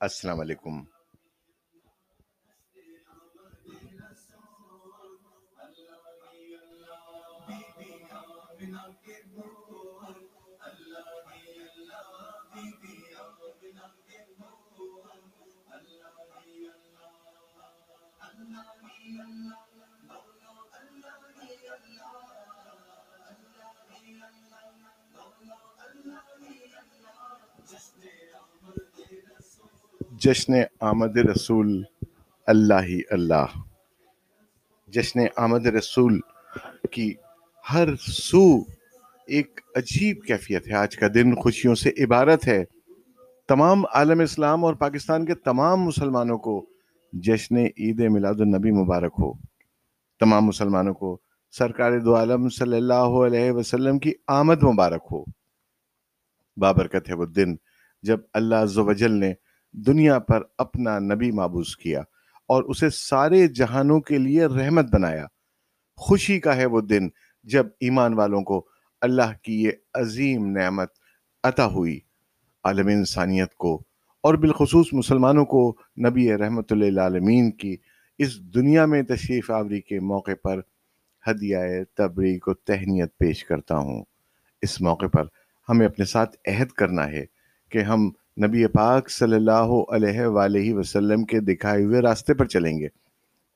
السلام علیکم۔ جشن آمد رسول اللہ ہی اللہ۔ جشن آمد رسول کی ہر سو ایک عجیب کیفیت ہے۔ آج کا دن خوشیوں سے عبارت ہے۔ تمام عالم اسلام اور پاکستان کے تمام مسلمانوں کو جشن عید میلاد النبی مبارک ہو۔ تمام مسلمانوں کو سرکار دو عالم صلی اللہ علیہ وسلم کی آمد مبارک ہو۔ بابرکت ہے وہ دن جب اللہ عز و جل نے دنیا پر اپنا نبی معبوس کیا اور اسے سارے جہانوں کے لیے رحمت بنایا۔ خوشی کا ہے وہ دن جب ایمان والوں کو اللہ کی یہ عظیم نعمت عطا ہوئی۔ عالم انسانیت کو اور بالخصوص مسلمانوں کو نبی رحمت اللہ عالمین کی اس دنیا میں تشریف آوری کے موقع پر ہدیہ تبریک و تہنیت پیش کرتا ہوں۔ اس موقع پر ہمیں اپنے ساتھ عہد کرنا ہے کہ ہم نبی پاک صلی اللہ علیہ وآلہ وسلم کے دکھائے ہوئے راستے پر چلیں گے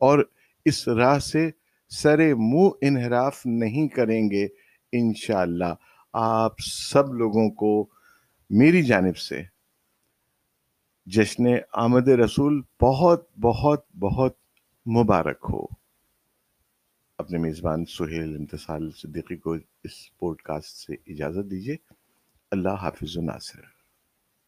اور اس راہ سے سر منہ انحراف نہیں کریں گے انشاءاللہ۔ آپ سب لوگوں کو میری جانب سے جشن آمد رسول بہت بہت بہت مبارک ہو۔ اپنے میزبان سہیل امتصال صدیقی کو اس پوڈ کاسٹ سے اجازت دیجیے اللہ حافظ و ناصر